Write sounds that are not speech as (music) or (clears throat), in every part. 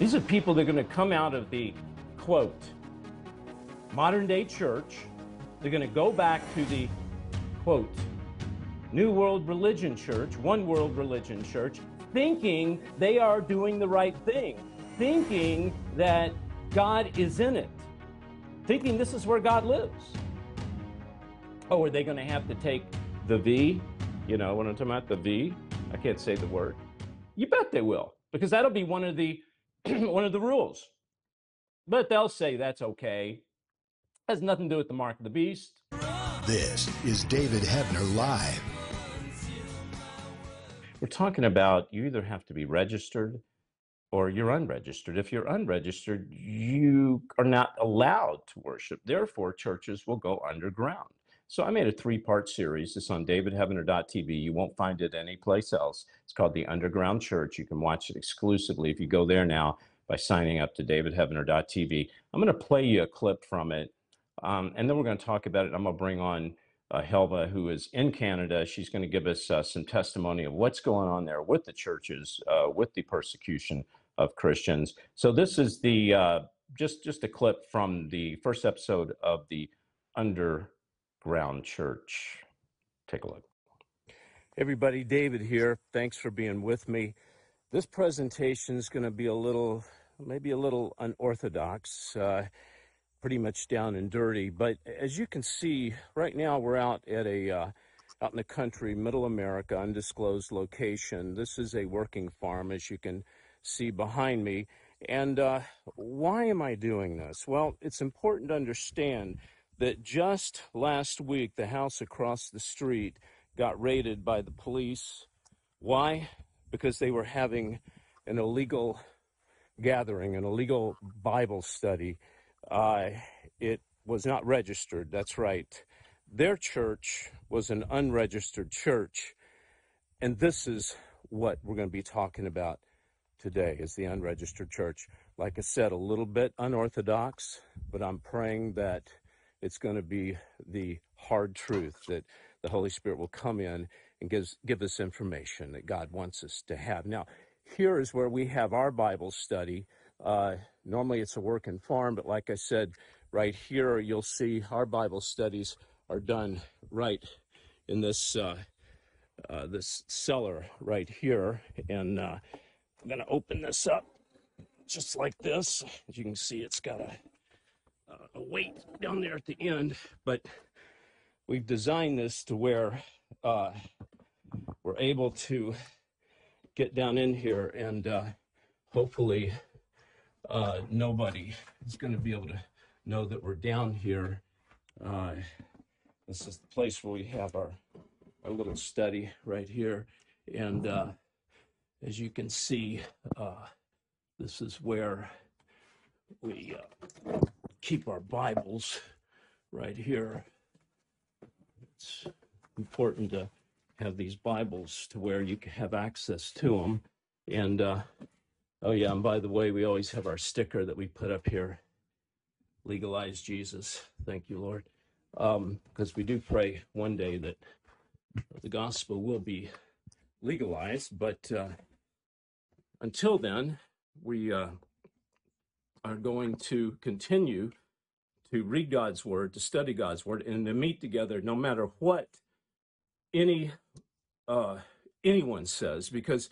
These are people that are going to come out of the quote modern day church. They're going to go back to the quote New World Religion Church, One World Religion Church, thinking they are doing the right thing, thinking that God is in it, thinking this is where God lives. Oh, are they going to have to take the V? You know what I'm talking about? The V? I can't say the word. You bet they will, because that'll be one of the (clears throat) one of the rules. But they'll say that's okay. Has nothing to do with the mark of the beast. This is David Heavener Live. We're talking about you either have to be registered or you're unregistered. If you're unregistered, you are not allowed to worship. Therefore, churches will go underground. So I made a three-part series. It's on davidheavener.tv. You won't find it anyplace else. It's called The Underground Church. You can watch it exclusively if you go there now by signing up to davidheavener.tv. I'm going to play you a clip from it, um, and then we're going to talk about it. I'm going to bring on uh, Helva, who is in Canada. She's going to give us uh, some testimony of what's going on there with the churches, uh, with the persecution of Christians. So this is the uh, just just a clip from the first episode of the Under Ground Church. Take a look. Everybody, David here. Thanks for being with me. This presentation is going to be a little, maybe a little unorthodox, uh, pretty much down and dirty. But as you can see, right now we're out at a uh, out in the country, middle America, undisclosed location. This is a working farm, as you can see behind me. And uh, why am I doing this? Well, it's important to understand that just last week, the house across the street got raided by the police. Why? Because they were having an illegal gathering, an illegal Bible study. Uh, it was not registered, that's right. Their church was an unregistered church. And this is what we're going to be talking about today is the unregistered church. Like I said, a little bit unorthodox, but I'm praying that it's going to be the hard truth that the Holy Spirit will come in and gives, give us information that God wants us to have. Now, here is where we have our Bible study. Uh, normally it's a work in farm, but like I said, right here you'll see our Bible studies are done right in this uh, uh, this cellar right here. And uh, I'm going to open this up just like this. As you can see, it's got a uh, a weight down there at the end, but we've designed this to where uh, we're able to get down in here and uh, hopefully uh, nobody is going to be able to know that we're down here. Uh, this is the place where we have our, our little study right here. And uh, as you can see, this is where we keep our Bibles right here. It's important to have these Bibles to where you can have access to them. And uh, oh, yeah, and by the way, we always have our sticker that we put up here legalize Jesus. Thank you, Lord. Because um, we do pray one day that the gospel will be legalized. But uh, until then, we. Uh, are going to continue to read God's word, to study God's word, and to meet together no matter what any uh, anyone says. Because,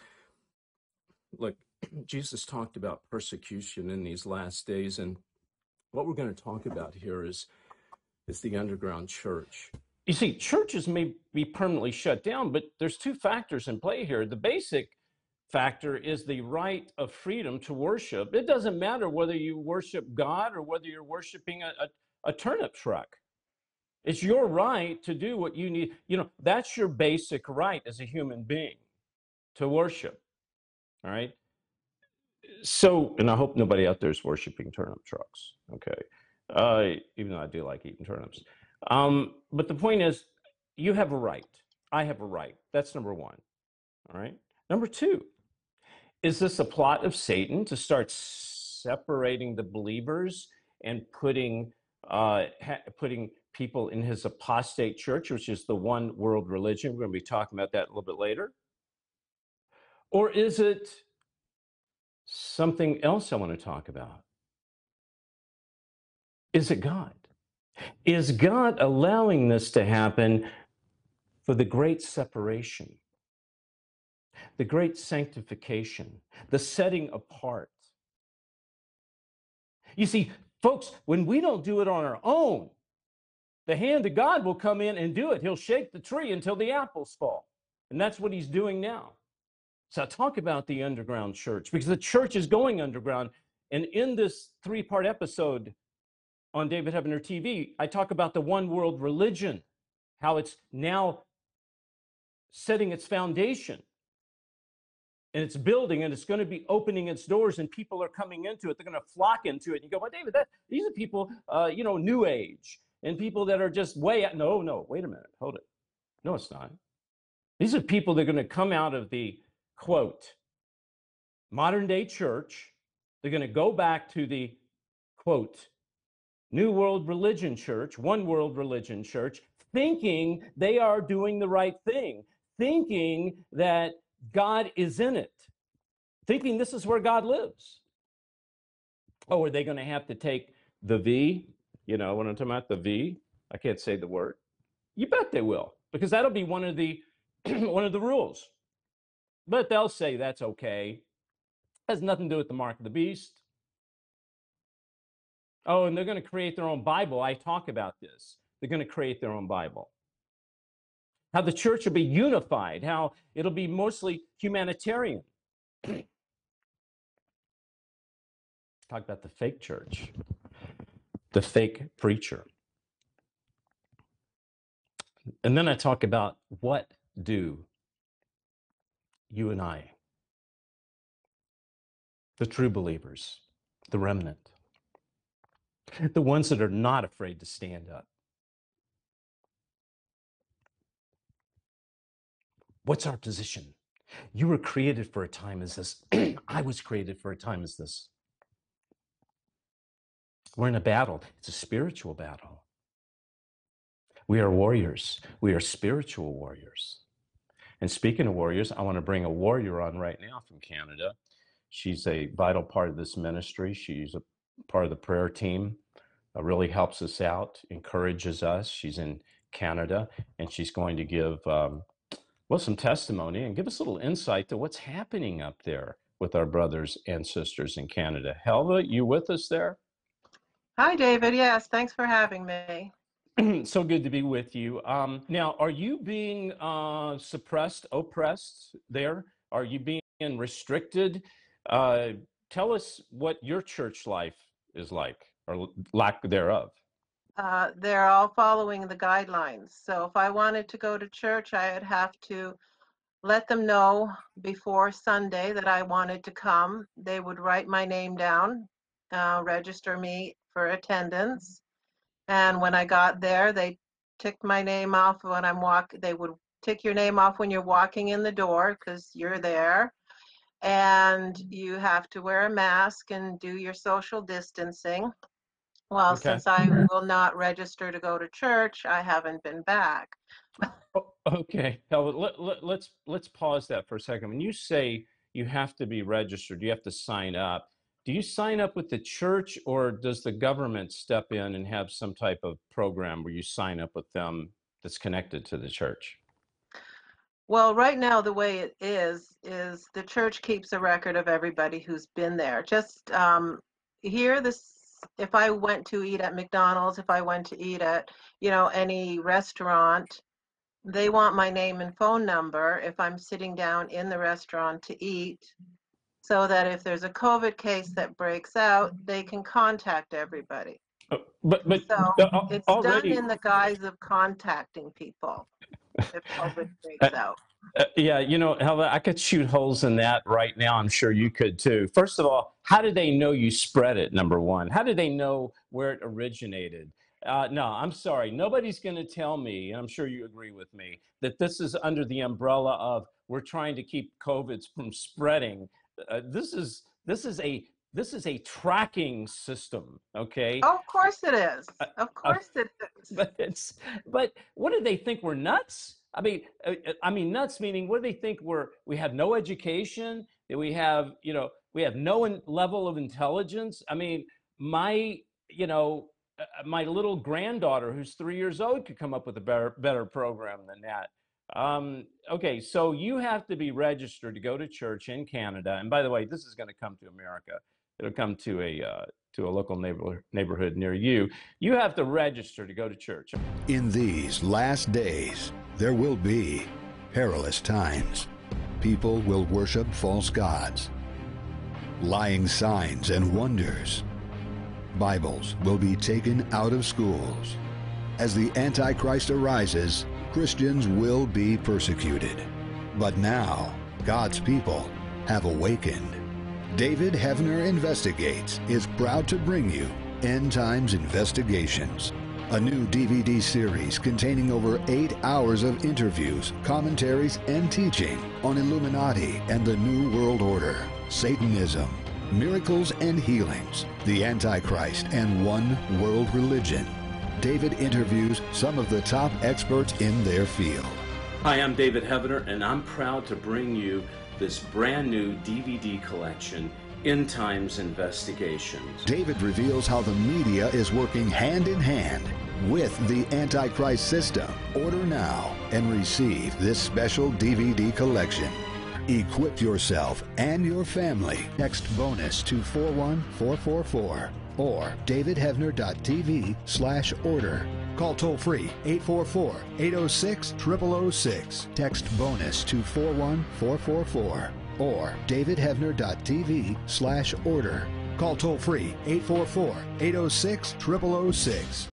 look, (clears throat) Jesus talked about persecution in these last days, and what we're going to talk about here is is the underground church. You see, churches may be permanently shut down, but there's two factors in play here. The basic factor is the right of freedom to worship. It doesn't matter whether you worship God or whether you're worshiping a, a, a, turnip truck. It's your right to do what you need. You know, that's your basic right as a human being to worship. All right. So, and I hope nobody out there is worshiping turnip trucks. Okay. Uh, even though I do like eating turnips. Um, but the point is, you have a right. I have a right. That's number one. All right. Number two, is this a plot of Satan to start separating the believers and putting uh, ha- putting people in his apostate church, which is the one world religion? We're going to be talking about that a little bit later. Or is it something else I want to talk about. Is it God? Is God allowing this to happen for the great separation, the great sanctification, the setting apart? You see, folks, when we don't do it on our own, the hand of God will come in and do it. He'll shake the tree until the apples fall. And that's what he's doing now. So I talk about the underground church because the church is going underground. And in this three part episode on David Heavener TV, I talk about the one world religion, how it's now setting its foundation and it's building and it's going to be opening its doors and people are coming into it. They're going to flock into it. And you go, well, David, that, these are people, uh, you know, new age and people that are just way out. No, no, wait a minute. Hold it. No, it's not. These are people that are going to come out of the quote, modern day church. They're going to go back to the quote, New World Religion Church, One World Religion Church, thinking they are doing the right thing, thinking that God is in it, thinking this is where God lives. Oh, are they going to have to take the V? You know, when I'm talking about the V, I can't say the word. You bet they will, because that'll be one of the (clears throat) one of the rules. But they'll say that's okay. Has nothing to do with the mark of the beast. Oh, and they're going to create their own Bible. I talk about this. They're going to create their own Bible. How the church will be unified, how it'll be mostly humanitarian. (clears throat) talk about the fake church, the fake preacher. And then I talk about what do you and I, the true believers, the remnant, the ones that are not afraid to stand up. What's our position? You were created for a time as this. (clears throat) I was created for a time as this. We're in a battle, it's a spiritual battle. We are warriors, we are spiritual warriors. And speaking of warriors, I want to bring a warrior on right now from Canada. She's a vital part of this ministry. She's a part of the prayer team, uh, really helps us out, encourages us. She's in Canada, and she's going to give, um, well, some testimony and give us a little insight to what's happening up there with our brothers and sisters in Canada. Helva, you with us there? Hi, David. Yes, thanks for having me. (clears throat) so good to be with you. Um, now, are you being uh, suppressed, oppressed there? Are you being restricted? Uh, tell us what your church life is like or lack thereof. Uh, they're all following the guidelines. So if I wanted to go to church, I would have to let them know before Sunday that I wanted to come. They would write my name down, uh, register me for attendance and when I got there, they ticked my name off when I'm walk. They would tick your name off when you're walking in the door because you're there. And you have to wear a mask and do your social distancing. Well, okay. since I will not register to go to church, I haven't been back. Okay, let, let, let's let's pause that for a second. When you say you have to be registered, you have to sign up do you sign up with the church or does the government step in and have some type of program where you sign up with them that's connected to the church? Well, right now, the way it is, is the church keeps a record of everybody who's been there. Just um, here, this, if I went to eat at McDonald's, if I went to eat at, you know, any restaurant, they want my name and phone number if I'm sitting down in the restaurant to eat so that if there's a COVID case that breaks out, they can contact everybody. Uh, but but so it's already, done in the guise of contacting people if COVID (laughs) breaks uh, out. Uh, yeah, you know, Helva, I could shoot holes in that right now. I'm sure you could too. First of all, how did they know you spread it? Number one, how did they know where it originated? Uh, no, I'm sorry. Nobody's going to tell me, and I'm sure you agree with me, that this is under the umbrella of we're trying to keep COVID from spreading uh, this is this is a this is a tracking system okay of course it is uh, of uh, course uh, it is (laughs) but it's but what do they think we're nuts i mean uh, uh, i mean nuts meaning what do they think we're we have no education that we have you know we have no level of intelligence. I mean, my, you know, uh, my little granddaughter who's three years old could come up with a better, better program than that. Um, okay, so you have to be registered to go to church in Canada. And by the way, this is going to come to America. It'll come to a uh, to a local neighbor, neighborhood near you. You have to register to go to church. In these last days, there will be perilous times. People will worship false gods, lying signs and wonders. Bibles will be taken out of schools. As the Antichrist arises, Christians will be persecuted. But now, God's people have awakened. David Heavener Investigates is proud to bring you End Times Investigations, a new DVD series containing over eight hours of interviews, commentaries, and teaching on Illuminati and the New World Order, Satanism, miracles and healings, the Antichrist, and one world religion. David interviews some of the top experts in their field. Hi, I'm David Heavener, and I'm proud to bring you this brand new DVD collection, End Times Investigations. David reveals how the media is working hand in hand with the Antichrist system. Order now and receive this special DVD collection. Equip yourself and your family. Text bonus to 41444 or davidheavener.tv slash order. Call toll free 844 806 0006. Text bonus to 41444 or davidheavener.tv slash order. Call toll free 844 806 0006.